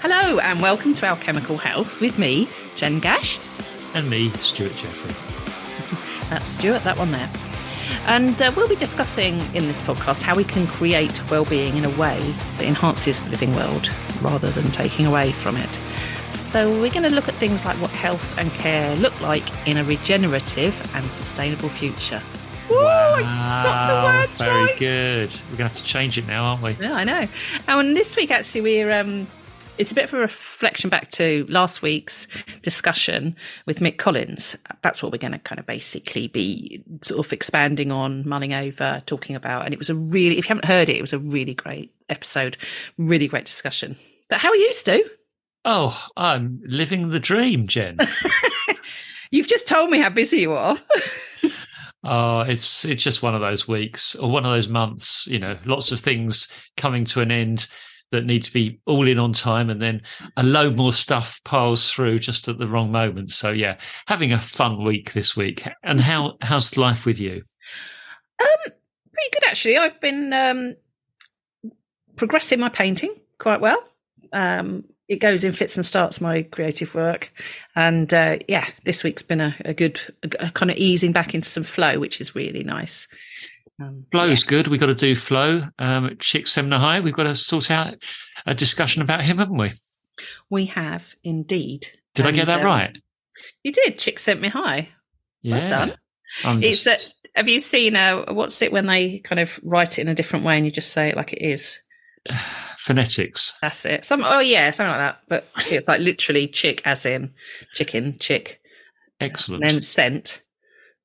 Hello, and welcome to Alchemical Health with me, Jen Gash. And me, Stuart Jeffrey. That's Stuart, that one there. And uh, we'll be discussing in this podcast how we can create well-being in a way that enhances the living world rather than taking away from it. So we're going to look at things like what health and care look like in a regenerative and sustainable future. wow, I got the words very right. good. We're going to have to change it now, aren't we? Yeah, I know. And this week, actually, we're um, it's a bit of a reflection back to last week's discussion with Mick Collins. That's what we're going to kind of basically be sort of expanding on, mulling over, talking about. And it was a really, if you haven't heard it, it was a really great episode, really great discussion. But how are you, Stu? Oh, I'm living the dream, Jen. You've just told me how busy you are. oh, it's it's just one of those weeks or one of those months. You know, lots of things coming to an end that need to be all in on time, and then a load more stuff piles through just at the wrong moment. So yeah, having a fun week this week. And how how's life with you? Um, pretty good actually. I've been um, progressing my painting quite well. Um, it goes in fits and starts my creative work, and uh, yeah, this week's been a, a good a, a kind of easing back into some flow, which is really nice. Um, Flow's yeah. good. We've got to do Flow um, at Csikszentmihalyi. We've got to sort out a discussion about him, haven't we? We have indeed. Did and, I get that um, right? You did. Chick sent me high. Yeah. Well done. I'm it's just... a, have you seen uh, what's it when they kind of write it in a different way and you just say it like it is? Phonetics. That's it. Some oh yeah, something like that. But it's like literally chick as in chicken, chick. Excellent. And then sent.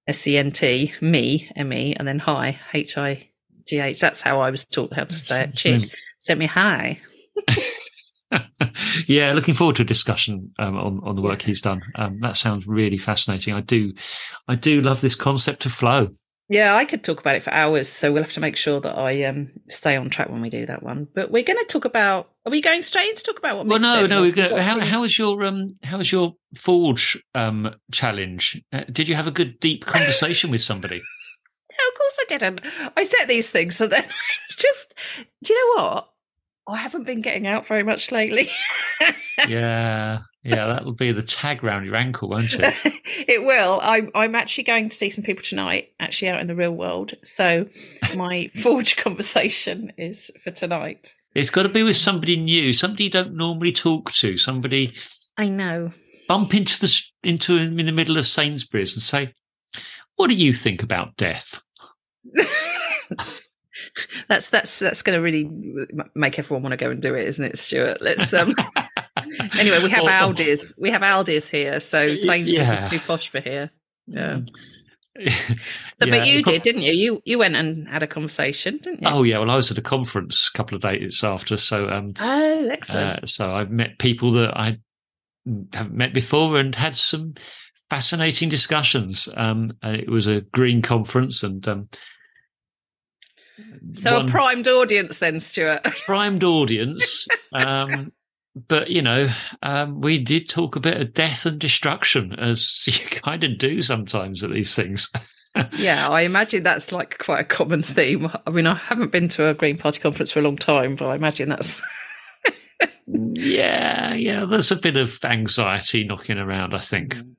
S E N T, me, M E, and then hi, H I G H. That's how I was taught how to say it. Chick sent me hi. yeah, looking forward to a discussion um, on on the work he's done. Um, that sounds really fascinating. I do, I do love this concept of flow. Yeah, I could talk about it for hours, so we'll have to make sure that I um, stay on track when we do that one. But we're going to talk about. Are we going straight in to talk about what? We Well, no, no. What how how was your um how was your forge um challenge? Uh, did you have a good deep conversation with somebody? No, of course I didn't. I set these things so that just. Do you know what? I haven't been getting out very much lately. yeah, yeah, that'll be the tag round your ankle, won't it? it will. I'm I'm actually going to see some people tonight, actually out in the real world. So my forge conversation is for tonight. It's got to be with somebody new, somebody you don't normally talk to, somebody. I know. Bump into the into him in the middle of Sainsbury's and say, "What do you think about death?" that's that's that's going to really make everyone want to go and do it, isn't it, Stuart? Let's. Um, anyway, we have Aldi's. We have Aldi's here, so Sainsbury's yeah. is too posh for here. Yeah. so, yeah, but you did, didn't you? You you went and had a conversation, didn't you? Oh yeah. Well, I was at a conference a couple of days after, so um, oh, excellent. Uh, so I've met people that I haven't met before and had some fascinating discussions. Um, it was a green conference, and um, so one, a primed audience then, Stuart. primed audience. Um, but you know, um, we did talk a bit of death and destruction, as you kind of do sometimes at these things. yeah, I imagine that's like quite a common theme. I mean, I haven't been to a Green Party conference for a long time, but I imagine that's. yeah, yeah. There's a bit of anxiety knocking around. I think. Mm.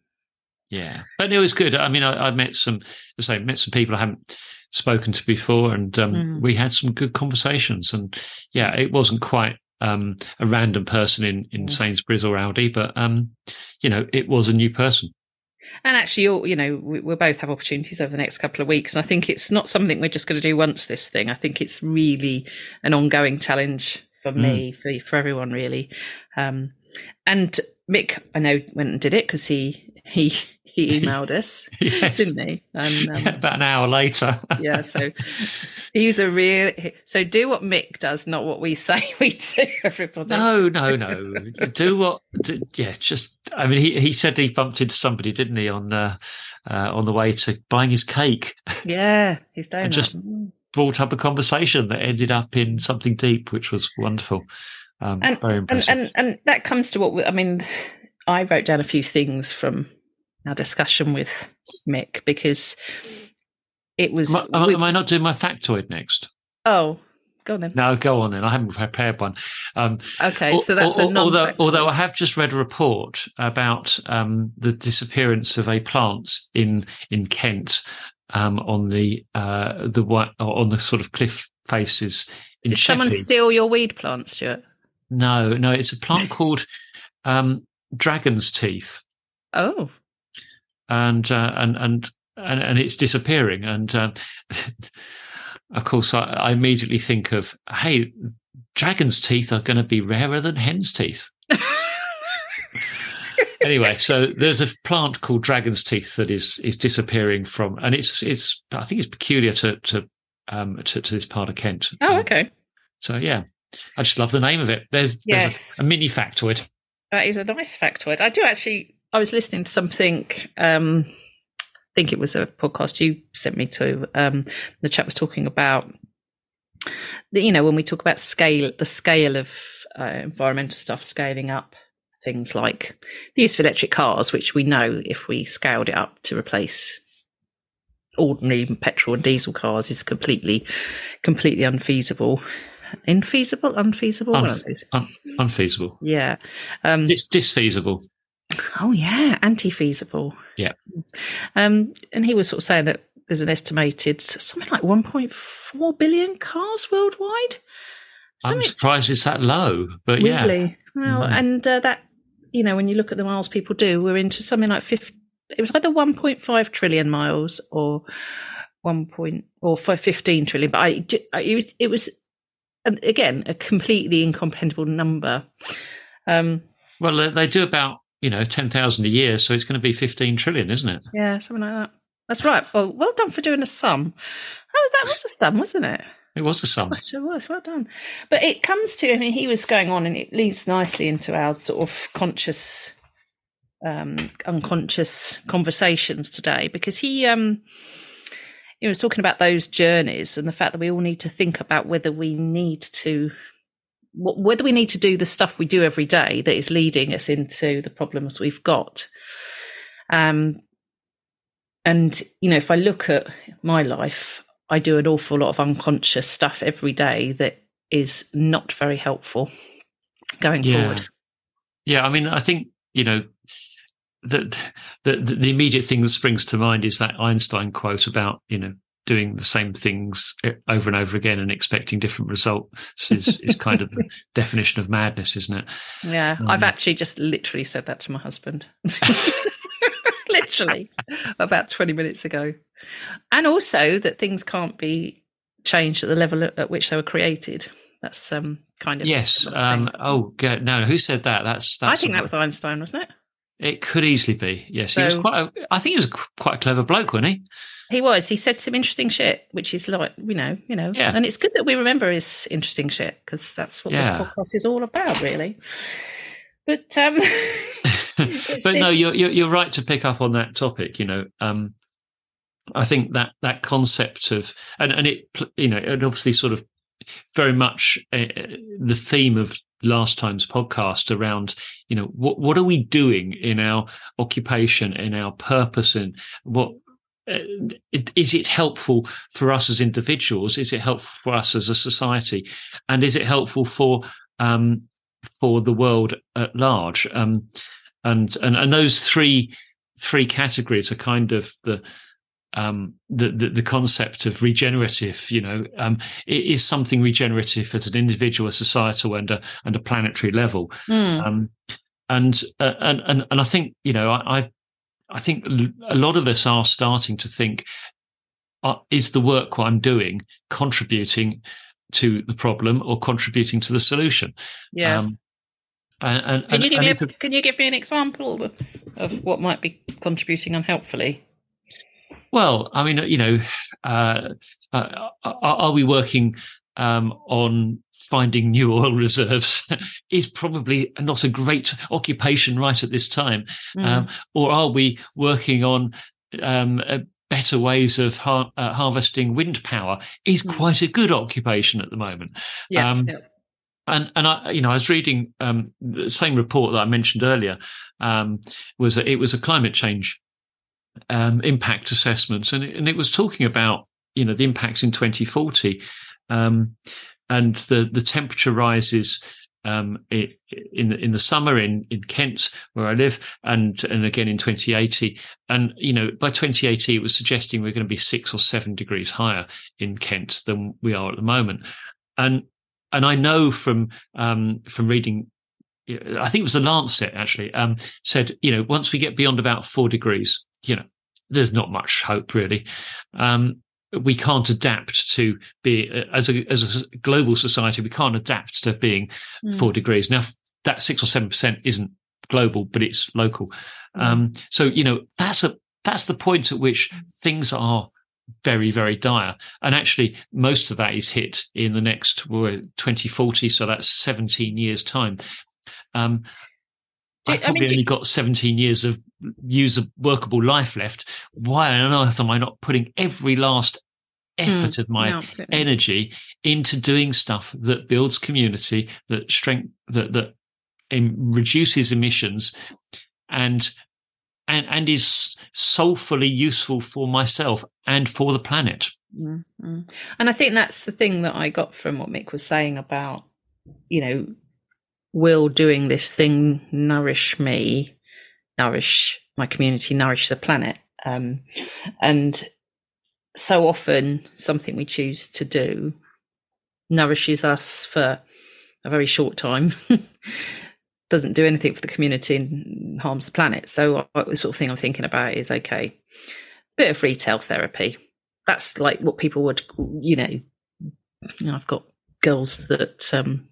Yeah, but it was good. I mean, I, I met some, as I say, met some people I haven't spoken to before, and um, mm. we had some good conversations. And yeah, it wasn't quite um, a random person in in mm. Sainsbury's or Aldi, but um, you know, it was a new person. And actually, you know, we, will both have opportunities over the next couple of weeks. And I think it's not something we're just going to do once. This thing, I think it's really an ongoing challenge for mm. me, for for everyone, really. Um, and Mick, I know went and did it because he he he emailed us, yes. didn't he? And, um, About an hour later. yeah, so he's a real. So do what Mick does, not what we say we do. Everybody. No, no, no. do what? Do, yeah, just. I mean, he he said he bumped into somebody, didn't he, on uh, uh, on the way to buying his cake? Yeah, he's doing it. just brought up a conversation that ended up in something deep, which was wonderful. Um, and. And, and, and that comes to what we, I mean. I wrote down a few things from our discussion with Mick because it was. Am I, we, am I not doing my factoid next? Oh, Go on then. No, go on then. I haven't prepared one. Um, okay, so that's a although although I have just read a report about um, the disappearance of a plant in in Kent um, on the uh, the on the sort of cliff faces. Did someone steal your weed plant, Stuart? No, no, it's a plant called um, dragon's teeth. Oh, and uh, and and and and it's disappearing. And uh, of course, I, I, immediately think of, hey, dragon's teeth are going to be rarer than hen's teeth. anyway, so there's a plant called dragon's teeth that is is disappearing from, and it's it's I think it's peculiar to to um to, to this part of Kent. Oh, okay. So yeah, I just love the name of it. There's yes. there's a, a mini factoid. That is a nice factoid. I do actually. I was listening to something. Um, I think it was a podcast you sent me to. Um, the chap was talking about, the, you know, when we talk about scale, the scale of uh, environmental stuff scaling up, things like the use of electric cars, which we know if we scaled it up to replace ordinary petrol and diesel cars is completely, completely unfeasible infeasible, unfeasible, Unf- un- unfeasible. Yeah, um, Dis- disfeasible. Oh yeah, anti-feasible. Yeah. Um, and he was sort of saying that there's an estimated something like 1.4 billion cars worldwide. Something I'm surprised it's that low, but really? yeah. Well, mm. and uh, that you know when you look at the miles people do, we're into something like 50. It was either 1.5 trillion miles or one point or 15 trillion. But I, I it was, it was again, a completely incomprehensible number. Um, well, they do about you know ten thousand a year, so it's going to be fifteen trillion, isn't it? Yeah, something like that. That's right. Well, well done for doing a sum. Oh, that was a sum, wasn't it? It was a sum. It was. Well done. But it comes to, I mean, he was going on and it leads nicely into our sort of conscious, um, unconscious conversations today because he, um, he was talking about those journeys and the fact that we all need to think about whether we need to whether we need to do the stuff we do every day that is leading us into the problems we've got um, and you know if i look at my life i do an awful lot of unconscious stuff every day that is not very helpful going yeah. forward yeah i mean i think you know the, the the immediate thing that springs to mind is that Einstein quote about you know doing the same things over and over again and expecting different results is is kind of the definition of madness, isn't it? Yeah, um, I've actually just literally said that to my husband. literally about 20 minutes ago. And also that things can't be changed at the level at which they were created. That's um kind of yes. Um, oh, no, who said that? That's, that's I think that was Einstein, wasn't it? It could easily be. Yes, so, he was quite. A, I think he was quite a clever bloke, wasn't he? He was. He said some interesting shit, which is like you know, you know, yeah. and it's good that we remember his interesting shit because that's what yeah. this podcast is all about, really. But um, but no, you're, you're, you're right to pick up on that topic. You know, um, I think that that concept of and and it you know and obviously sort of very much uh, the theme of last time's podcast around you know what what are we doing in our occupation in our purpose and what uh, is it helpful for us as individuals? Is it helpful for us as a society? And is it helpful for um for the world at large? Um and and and those three three categories are kind of the um, the, the, the concept of regenerative, you know, um, is something regenerative at an individual, a societal, and a and a planetary level. Mm. Um, and, uh, and and and I think you know I I think a lot of us are starting to think: uh, is the work I'm doing contributing to the problem or contributing to the solution? Yeah. Um, and, and, can, you give me a, a, can you give me an example of what might be contributing unhelpfully? Well, I mean, you know, uh, uh, are, are, we working um, on finding new oil reserves? is probably not a great occupation right at this time. Mm. Um, or are we working on um, better ways of har- uh, harvesting wind power? Is mm. quite a good occupation at the moment. Yeah. Um, yeah. And and I, you know, I was reading um, the same report that I mentioned earlier. Um, was a, it was a climate change um, impact assessments, and it, and it was talking about you know the impacts in 2040. Um, and the the temperature rises um, in in the summer in in Kent where I live, and and again in 2080. And you know, by 2080, it was suggesting we're going to be six or seven degrees higher in Kent than we are at the moment. And and I know from um, from reading. I think it was the Lancet actually um, said, you know, once we get beyond about four degrees, you know, there's not much hope really. Um, we can't adapt to be as a as a global society. We can't adapt to being mm. four degrees. Now that six or seven percent isn't global, but it's local. Mm. Um, so you know that's a that's the point at which things are very very dire and actually most of that is hit in the next well, 2040 so that's 17 years time um, I've probably I mean, only got 17 years of user workable life left. Why on earth am I not putting every last effort mm, of my no, energy into doing stuff that builds community, that strength, that that reduces emissions, and and and is soulfully useful for myself and for the planet. Mm-hmm. And I think that's the thing that I got from what Mick was saying about, you know, will doing this thing nourish me, nourish my community, nourish the planet. Um, and so often something we choose to do nourishes us for a very short time doesn't do anything for the community and harms the planet so what, the sort of thing i'm thinking about is okay bit of retail therapy that's like what people would you know, you know i've got girls that um,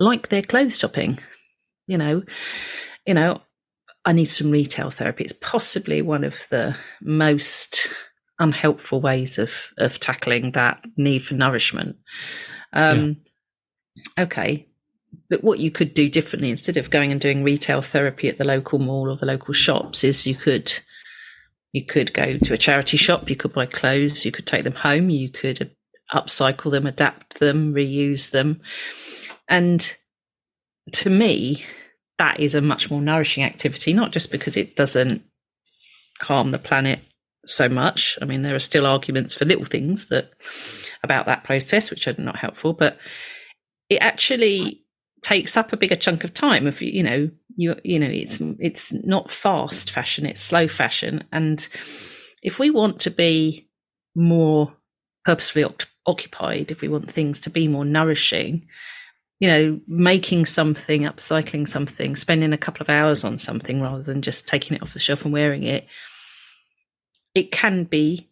like their clothes shopping you know you know i need some retail therapy it's possibly one of the most unhelpful ways of of tackling that need for nourishment. Um, yeah. Okay, but what you could do differently instead of going and doing retail therapy at the local mall or the local shops is you could you could go to a charity shop, you could buy clothes, you could take them home, you could upcycle them, adapt them, reuse them, and to me, that is a much more nourishing activity. Not just because it doesn't harm the planet so much. I mean, there are still arguments for little things that about that process, which are not helpful, but it actually takes up a bigger chunk of time. If you, you know, you you know, it's it's not fast fashion; it's slow fashion, and if we want to be more purposefully occupied, if we want things to be more nourishing, you know, making something, upcycling something, spending a couple of hours on something rather than just taking it off the shelf and wearing it it can be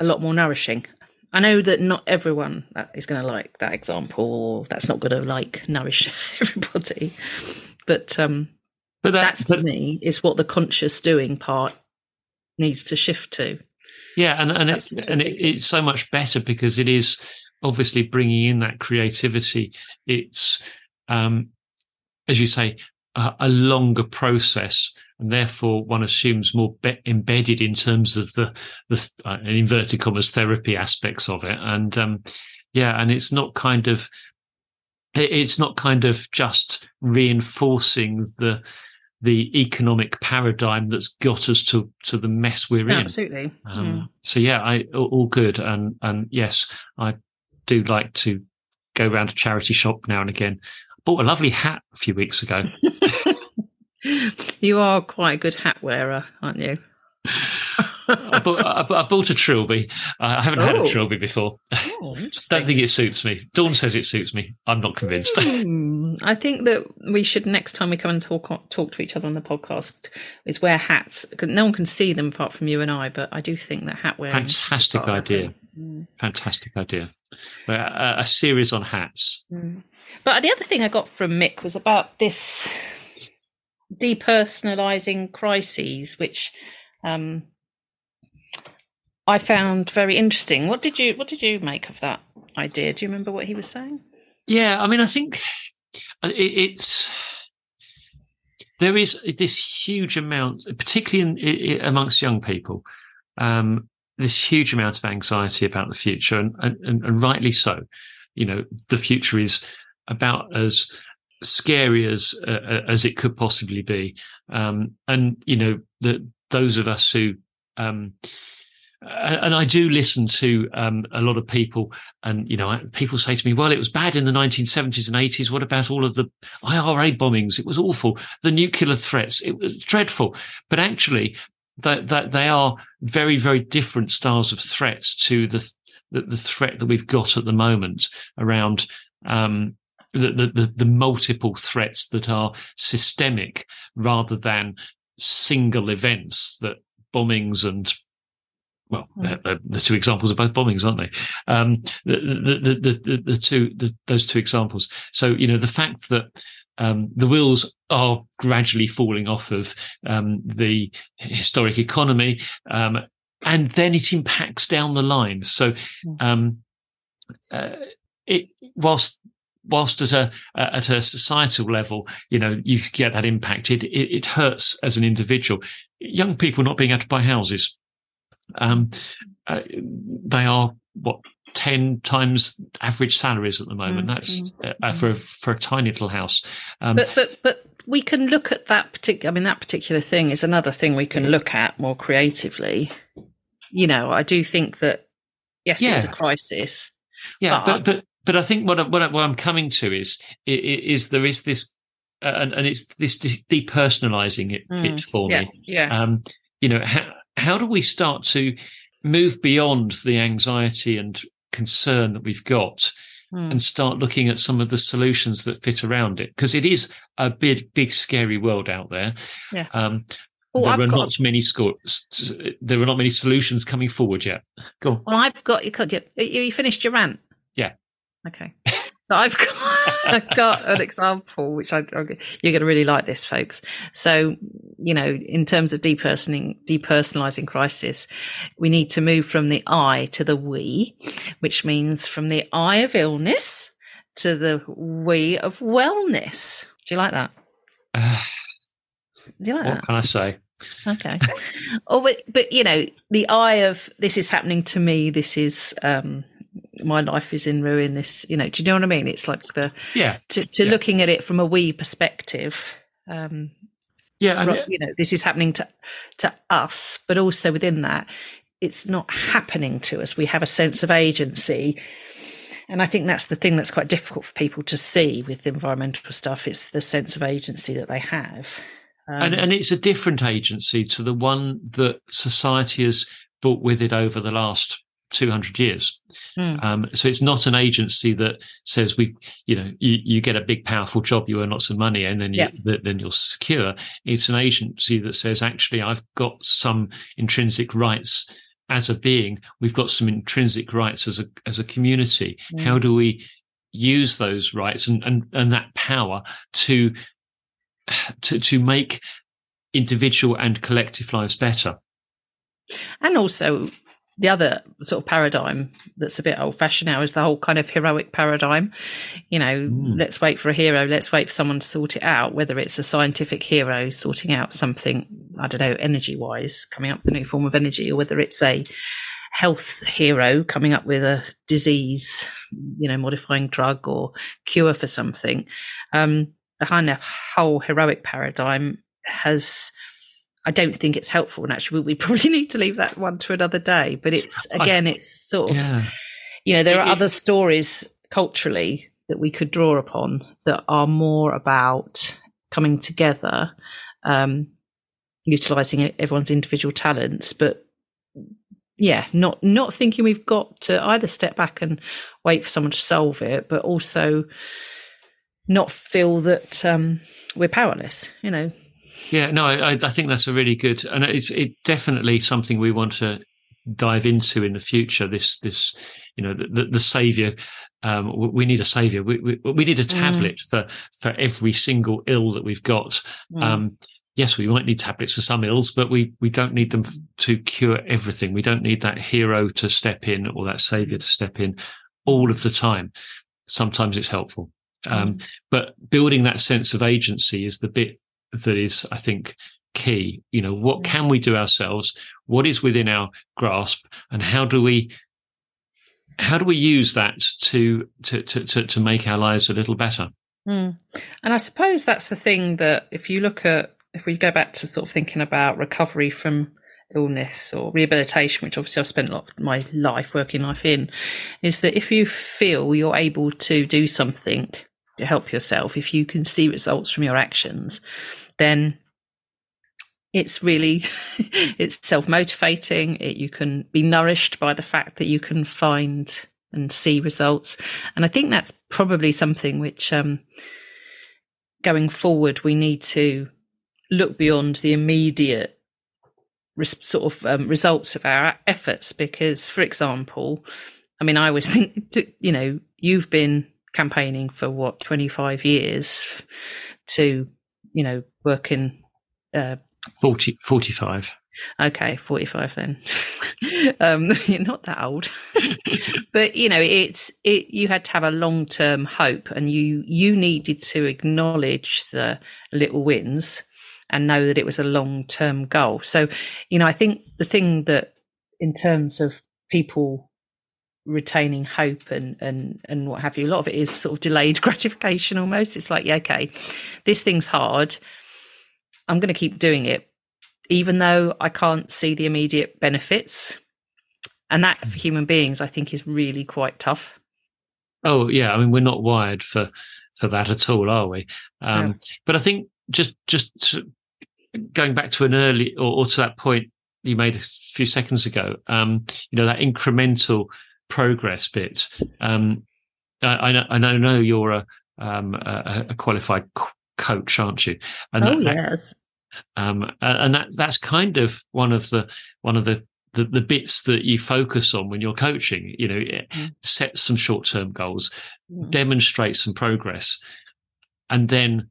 a lot more nourishing. I know that not everyone is going to like that example, or that's not going to like nourish everybody, but um, but that, that's to but, me is what the conscious doing part needs to shift to. Yeah, and and it's and it, it's so much better because it is obviously bringing in that creativity. It's um, as you say, a, a longer process and therefore one assumes more be- embedded in terms of the the uh, inverted commas therapy aspects of it and um, yeah and it's not kind of it's not kind of just reinforcing the the economic paradigm that's got us to to the mess we're in absolutely um, yeah. so yeah i all good and and yes i do like to go around a charity shop now and again I bought a lovely hat a few weeks ago you are quite a good hat wearer, aren't you? I, bought, I, bought, a trilby. I haven't oh. had a oh. trilby before. Oh, Don't think it suits me. Dawn says it suits me. I'm not convinced. Mm, I think that we should next time we come and talk talk to each other on the podcast is wear hats. No one can see them apart from you and I, but I do think that hat wearing. Fantastic idea. Mm. Fantastic idea. A, a, series on hats. Mm. But the other thing I got from Mick was about this depersonalizing crises, which um, I found very interesting. What did you What did you make of that idea? Do you remember what he was saying? Yeah, I mean, I think it, it's there is this huge amount, particularly in, in, amongst young people, um, this huge amount of anxiety about the future, and, and, and rightly so. You know, the future is about as scary as uh, as it could possibly be. Um, and you know, that those of us who um, and I do listen to um, a lot of people, and you know, people say to me, "Well, it was bad in the 1970s and 80s. What about all of the IRA bombings? It was awful. The nuclear threats, it was dreadful." But actually, that that they are very, very different styles of threats to the the, the threat that we've got at the moment around um, the, the, the multiple threats that are systemic rather than single events that bombings and well, mm. the two examples are both bombings, aren't they? Um, the, the, the, the, the two, the, those two examples. So, you know, the fact that um, the wheels are gradually falling off of um, the historic economy, um, and then it impacts down the line. So, hmm. um, uh, it whilst whilst at a at a societal level, you know, you get that impact. It, it, hurts as an individual. Young people not being able to buy houses, um, uh, they are what ten times average salaries at the moment. Mm-hmm. That's uh, uh for for a tiny little house. Um, but but but we can look at that particular. I mean, that particular thing is another thing we can look at more creatively. You know, I do think that yes, yeah. it's a crisis. Yeah, but, but but I think what, I, what, I, what I'm coming to is is there is this uh, and, and it's this depersonalizing it mm, bit for yeah, me. Yeah. Um, you know, how how do we start to move beyond the anxiety and concern that we've got mm. and start looking at some of the solutions that fit around it? Because it is a big, big, scary world out there. Yeah. Um, there I've are not a... many scores. There are not many solutions coming forward yet. Go on. Well, I've got you. You finished your rant. Yeah. Okay. So I've got, I've got an example which I, you're going to really like this, folks. So, you know, in terms of depersoning, depersonalizing crisis, we need to move from the I to the we, which means from the I of illness to the we of wellness. Do you like that? Uh, Do you like what that? can I say? Okay. oh, but, but you know, the I of this is happening to me. This is um, my life is in ruin. This, you know, do you know what I mean? It's like the yeah to, to yeah. looking at it from a we perspective. Um, yeah, and you know, this is happening to to us, but also within that, it's not happening to us. We have a sense of agency. And I think that's the thing that's quite difficult for people to see with environmental stuff. It's the sense of agency that they have. Um, and, and it's a different agency to the one that society has brought with it over the last 200 years. Mm. Um, so it's not an agency that says we, you know, you, you get a big, powerful job, you earn lots of money, and then you, yeah. then you're secure. It's an agency that says, actually, I've got some intrinsic rights as a being. We've got some intrinsic rights as a as a community. Mm. How do we use those rights and and and that power to to to make individual and collective lives better? And also the other sort of paradigm that's a bit old fashioned now is the whole kind of heroic paradigm. You know, mm. let's wait for a hero, let's wait for someone to sort it out, whether it's a scientific hero sorting out something, I don't know, energy wise, coming up with a new form of energy, or whether it's a health hero coming up with a disease, you know, modifying drug or cure for something. Um, the whole heroic paradigm has I don't think it's helpful. And actually, we probably need to leave that one to another day. But it's again, it's sort of, yeah. you know, there are other stories culturally that we could draw upon that are more about coming together, um, utilizing everyone's individual talents, but yeah, not not thinking we've got to either step back and wait for someone to solve it, but also not feel that um, we're powerless. You know, yeah, no, I, I think that's a really good, and it's it definitely something we want to dive into in the future. This, this, you know, the the, the savior. Um, we need a savior. We, we, we need a mm. tablet mm. for for every single ill that we've got. Mm. Um, yes, we might need tablets for some ills, but we we don't need them to cure everything. We don't need that hero to step in or that savior to step in all of the time. Sometimes it's helpful. Um, mm. but building that sense of agency is the bit that is, I think, key. You know, what can we do ourselves? What is within our grasp, and how do we how do we use that to to to to, to make our lives a little better? Mm. And I suppose that's the thing that if you look at if we go back to sort of thinking about recovery from illness or rehabilitation, which obviously I've spent a lot of my life, working life in, is that if you feel you're able to do something to help yourself, if you can see results from your actions, then it's really it's self-motivating. It, you can be nourished by the fact that you can find and see results. And i think that's probably something which um, going forward we need to look beyond the immediate sort of um, results of our efforts because for example i mean i always think you know you've been campaigning for what 25 years to you know work in uh, 40 45 okay 45 then. Um you're not that old. But you know it's it you had to have a long-term hope and you you needed to acknowledge the little wins and know that it was a long term goal. So, you know, I think the thing that, in terms of people retaining hope and and and what have you, a lot of it is sort of delayed gratification almost. It's like, yeah, okay, this thing's hard. I'm going to keep doing it, even though I can't see the immediate benefits. And that for human beings, I think, is really quite tough. Oh yeah, I mean, we're not wired for for that at all, are we? Um, no. But I think just just going back to an early or, or, to that point you made a few seconds ago, um, you know, that incremental progress bit. Um, I, I, know, I know you're a, um, a, a qualified coach, aren't you? And oh that, yes. Um, and that that's kind of one of the one of the, the, the bits that you focus on when you're coaching. You know, mm. set some short term goals, mm. demonstrate some progress, and then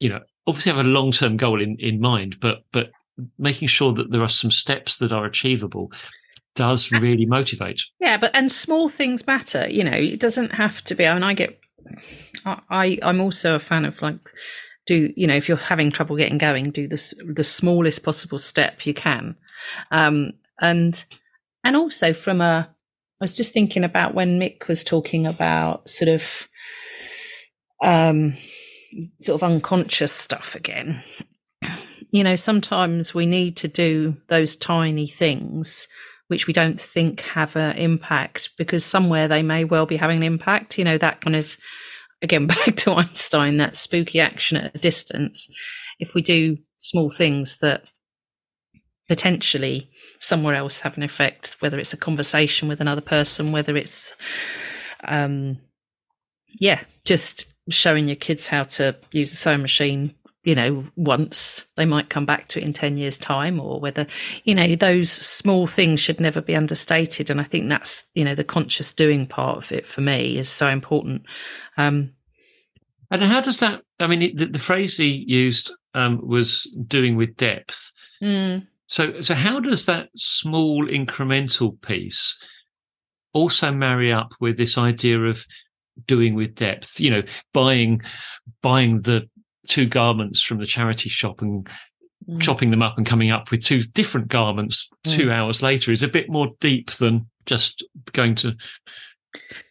you know obviously have a long term goal in, in mind, but but making sure that there are some steps that are achievable does really motivate. Yeah, but and small things matter. You know, it doesn't have to be. I mean, I get. I I'm also a fan of like do you know if you're having trouble getting going, do this the smallest possible step you can, um, and and also from a. I was just thinking about when Mick was talking about sort of um sort of unconscious stuff again. You know, sometimes we need to do those tiny things which we don't think have an impact because somewhere they may well be having an impact. You know, that kind of, again, back to Einstein, that spooky action at a distance. If we do small things that potentially somewhere else have an effect, whether it's a conversation with another person, whether it's, um, yeah, just showing your kids how to use a sewing machine you know once they might come back to it in 10 years time or whether you know those small things should never be understated and i think that's you know the conscious doing part of it for me is so important um and how does that i mean the, the phrase he used um was doing with depth mm. so so how does that small incremental piece also marry up with this idea of doing with depth. You know, buying buying the two garments from the charity shop and mm. chopping them up and coming up with two different garments mm. two hours later is a bit more deep than just going to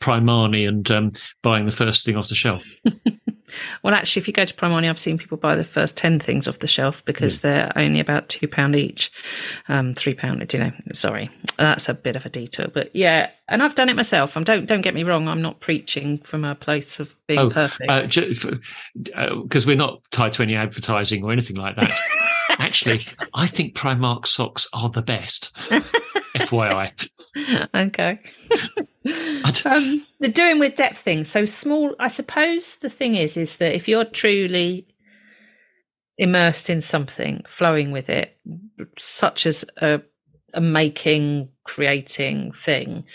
Primani and um, buying the first thing off the shelf. well, actually, if you go to Primani, I've seen people buy the first 10 things off the shelf because yeah. they're only about £2 each. Um, £3, you know, sorry. That's a bit of a detour. But yeah, and I've done it myself. I'm, don't, don't get me wrong, I'm not preaching from a place of being oh, perfect. Because uh, uh, we're not tied to any advertising or anything like that. actually, I think Primark socks are the best. FYI. Okay. Um, the doing with depth thing. So small. I suppose the thing is, is that if you're truly immersed in something, flowing with it, such as a, a making, creating thing,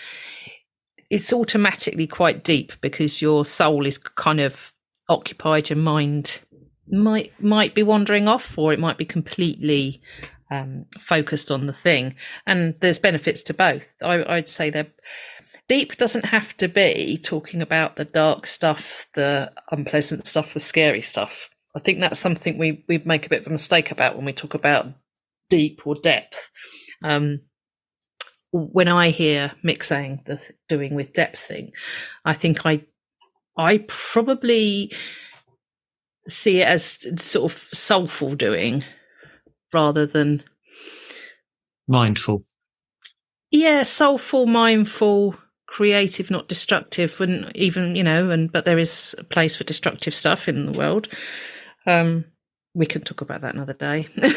it's automatically quite deep because your soul is kind of occupied. Your mind might might be wandering off, or it might be completely um, focused on the thing. And there's benefits to both. I, I'd say they're deep doesn't have to be talking about the dark stuff, the unpleasant stuff, the scary stuff. I think that's something we we make a bit of a mistake about when we talk about deep or depth. Um, when I hear Mick saying the doing with depth thing, I think I I probably see it as sort of soulful doing rather than mindful. Yeah, soulful, mindful, creative, not destructive, and even you know, and but there is a place for destructive stuff in the world. Um, we can talk about that another day. but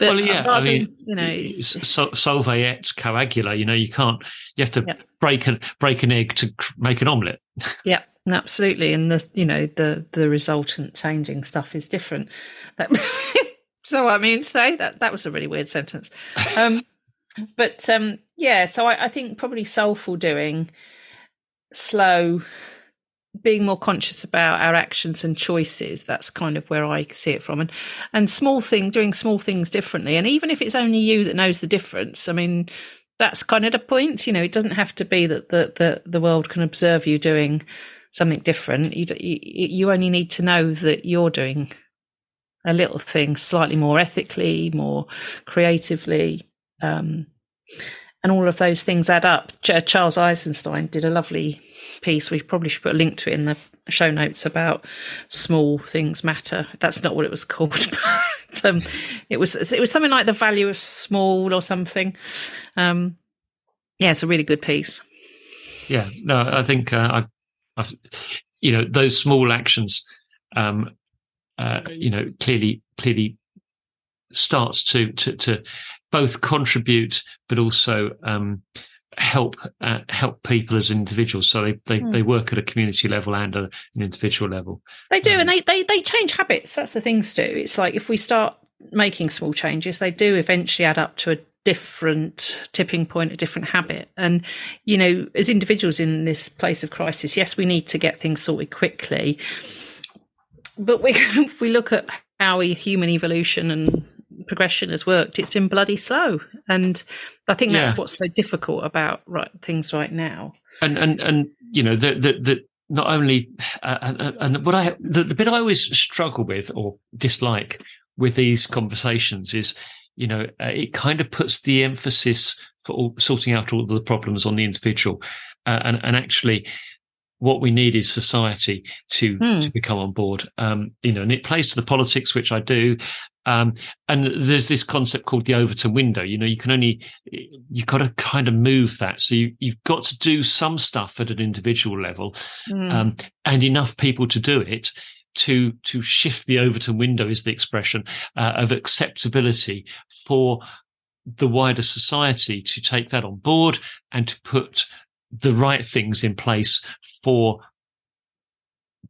well, yeah, I mean, you know, so, solve et coagula. You know, you can't. You have to yeah. break an break an egg to make an omelette. yeah, absolutely. And the you know the the resultant changing stuff is different. So what I mean say that that was a really weird sentence. Um, but um, yeah, so I, I think probably soulful doing, slow being more conscious about our actions and choices that's kind of where i see it from and and small thing doing small things differently and even if it's only you that knows the difference i mean that's kind of the point you know it doesn't have to be that the the, the world can observe you doing something different you, you only need to know that you're doing a little thing slightly more ethically more creatively um, and all of those things add up. Charles Eisenstein did a lovely piece. We probably should put a link to it in the show notes about small things matter. That's not what it was called, but um, it was it was something like the value of small or something. Um, yeah, it's a really good piece. Yeah, no, I think uh, I, I've, you know, those small actions, um, uh, you know, clearly clearly starts to to to both contribute but also um, help uh, help people as individuals. So they they, mm. they work at a community level and a, an individual level. They do, um, and they, they they change habits. That's the things do. It's like if we start making small changes, they do eventually add up to a different tipping point, a different habit. And you know, as individuals in this place of crisis, yes, we need to get things sorted quickly. But we, if we look at how we, human evolution and progression has worked, it's been bloody slow. And I think that's yeah. what's so difficult about right, things right now. And and and you know the the, the not only uh, and, and what I the, the bit I always struggle with or dislike with these conversations is you know uh, it kind of puts the emphasis for all, sorting out all the problems on the individual uh, and and actually what we need is society to hmm. to become on board. Um, you know, and it plays to the politics, which I do. Um, and there's this concept called the Overton window. You know, you can only you've got to kind of move that. So you you've got to do some stuff at an individual level, hmm. um, and enough people to do it to to shift the Overton window is the expression uh, of acceptability for the wider society to take that on board and to put the right things in place for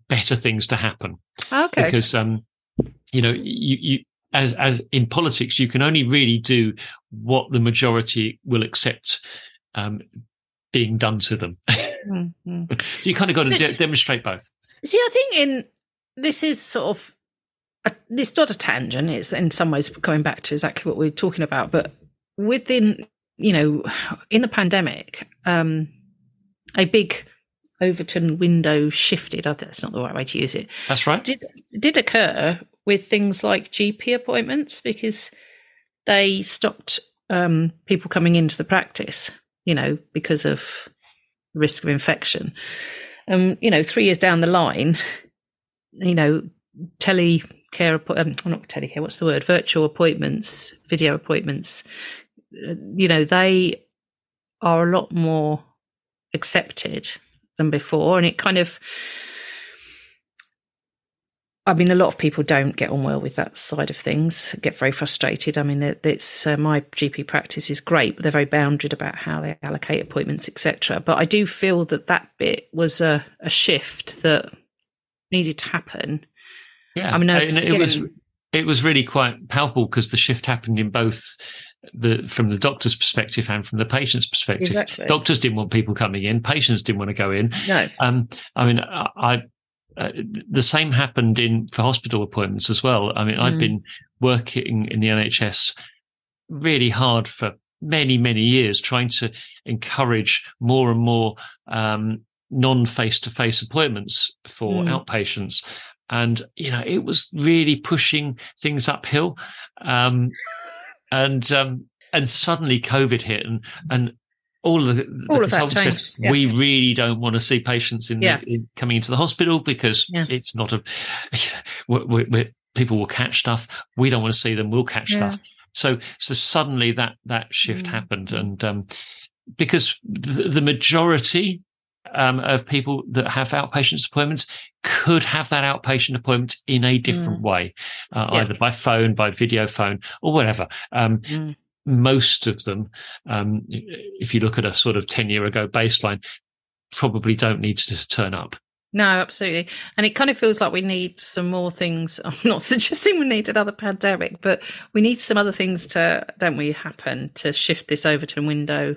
better things to happen. Okay. Because um, you know, you, you as as in politics, you can only really do what the majority will accept um, being done to them. Mm-hmm. so you kind of got to de- demonstrate both. See, I think in this is sort of a, it's not a tangent. It's in some ways going back to exactly what we are talking about, but within you know, in the pandemic, um, a big Overton window shifted. That's not the right way to use it. That's right. Did did occur with things like GP appointments because they stopped um, people coming into the practice, you know, because of risk of infection. Um, you know, three years down the line, you know, telecare, um, not telecare, what's the word? Virtual appointments, video appointments, uh, you know, they are a lot more accepted than before. And it kind of, I mean, a lot of people don't get on well with that side of things, get very frustrated. I mean, it's uh, my GP practice is great, but they're very bounded about how they allocate appointments, etc. But I do feel that that bit was a, a shift that needed to happen. Yeah, I mean, it, it was it was really quite palpable because the shift happened in both the from the doctor's perspective and from the patient's perspective. Exactly. Doctors didn't want people coming in. Patients didn't want to go in. No. Um, I mean, I, uh, the same happened in for hospital appointments as well. I mean, mm. I've been working in the NHS really hard for many, many years, trying to encourage more and more um, non face to face appointments for mm. outpatients. And, you know, it was really pushing things uphill. Um, and um, and suddenly COVID hit, and and all of the, the all said yeah. we really don't want to see patients in, yeah. the, in, coming into the hospital because yeah. it's not a we're, we're, people will catch stuff. We don't want to see them. We'll catch stuff. So so suddenly that that shift Mm. happened, and um, because the, the majority um, of people that have outpatient appointments could have that outpatient appointment in a different way, uh, either by phone, by video phone, or whatever. Um, Mm. Most of them, um, if you look at a sort of 10 year ago baseline, probably don't need to turn up. No, absolutely. And it kind of feels like we need some more things. I'm not suggesting we need another pandemic, but we need some other things to, don't we, happen to shift this over to a window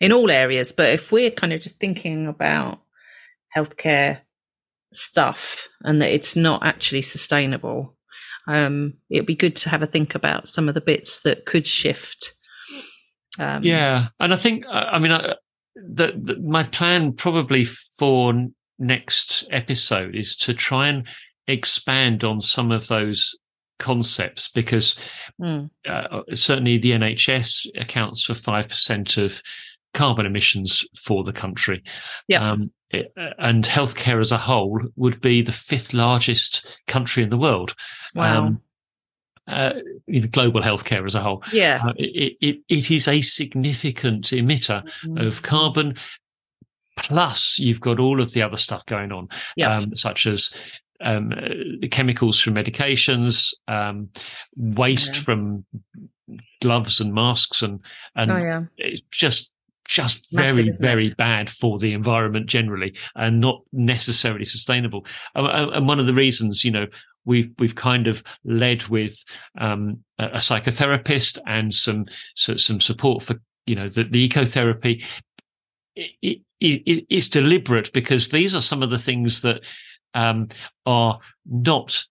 in all areas. But if we're kind of just thinking about healthcare stuff and that it's not actually sustainable, um, it'd be good to have a think about some of the bits that could shift. Um, Yeah, and I think I mean I, the, the, my plan probably for next episode is to try and expand on some of those concepts because mm, uh, certainly the NHS accounts for five percent of carbon emissions for the country. Yeah. Um, and healthcare as a whole would be the fifth largest country in the world. wow. Um, uh, you know, global healthcare as a whole. yeah. Uh, it, it, it is a significant emitter Mm. of carbon. Plus, you've got all of the other stuff going on, Yeah. um, such as um, uh, the chemicals from medications, um, waste Yeah. from gloves and masks, and and oh, yeah. it's just just Massive, very it? very bad for the environment generally, and not necessarily sustainable. And, one of the reasons, you know, we've we've kind of led with um, a, a psychotherapist and some so, some support for you know the, the ecotherapy. It, it, it, it's deliberate because these are some of the things that um, are not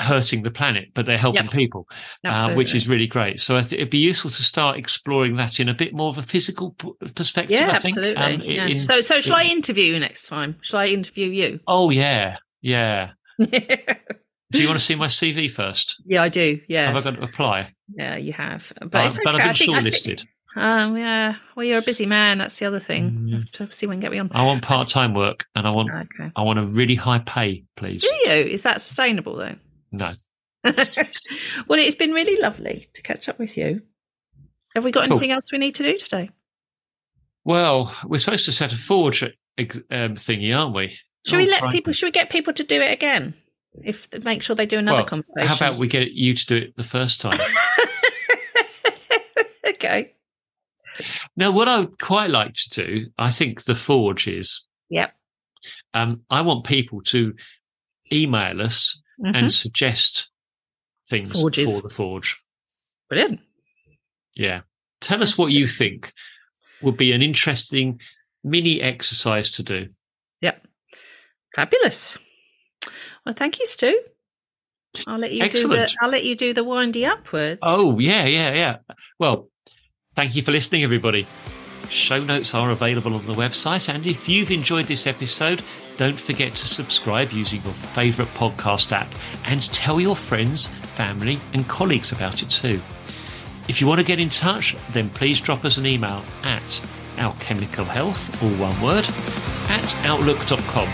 hurting the planet, but they're helping Yep. people, uh, which is really great. So I think it'd be useful to start exploring that in a bit more of a physical p- perspective. Yeah, I think. absolutely. Um, yeah. in- so, so shall I interview you next time? Shall I interview you? oh yeah, yeah. Do you want to see my CV first? yeah, I do. Yeah, Have I got to apply? yeah, you have. But okay. but I've been think- I think- shortlisted. Um, yeah. Well, you're a busy man. That's the other thing. Mm. To see when get me on. I want part time work, and I want Okay. I want a really high pay, please. Do you? Is that sustainable though? No, well, it's been really lovely to catch up with you. Have we got Cool. anything else we need to do today? well, we're supposed to set a forge um, thingy, aren't we? Should we Oh, let crikey. people? Should we get people to do it again? If make sure they do another Well, conversation. How about we get you to do it the first time? okay. now, what I would quite like to do, I think the forge is, Yep. um, I want people to email us Mhm. and suggest things Forges. for the forge. Brilliant. Yeah. Tell us what you think would be an interesting mini exercise to do. Yep. Fabulous. Well, thank you, Stu. I'll let you do Excellent. the. I'll let you do the windy upwards. Oh, yeah, yeah, yeah. Well, thank you for listening, everybody. Show notes are available on the website. And if you've enjoyed this episode, don't forget to subscribe using your favourite podcast app and tell your friends, family, and colleagues about it too. If you want to get in touch, then please drop us an email at alchemicalhealth, all one word, at outlook.com.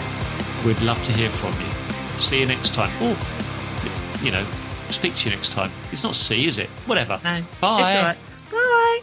We'd love to hear from you. See you next time. Or, you know, speak to you next time. It's not see, is it? Whatever. no. Bye. right.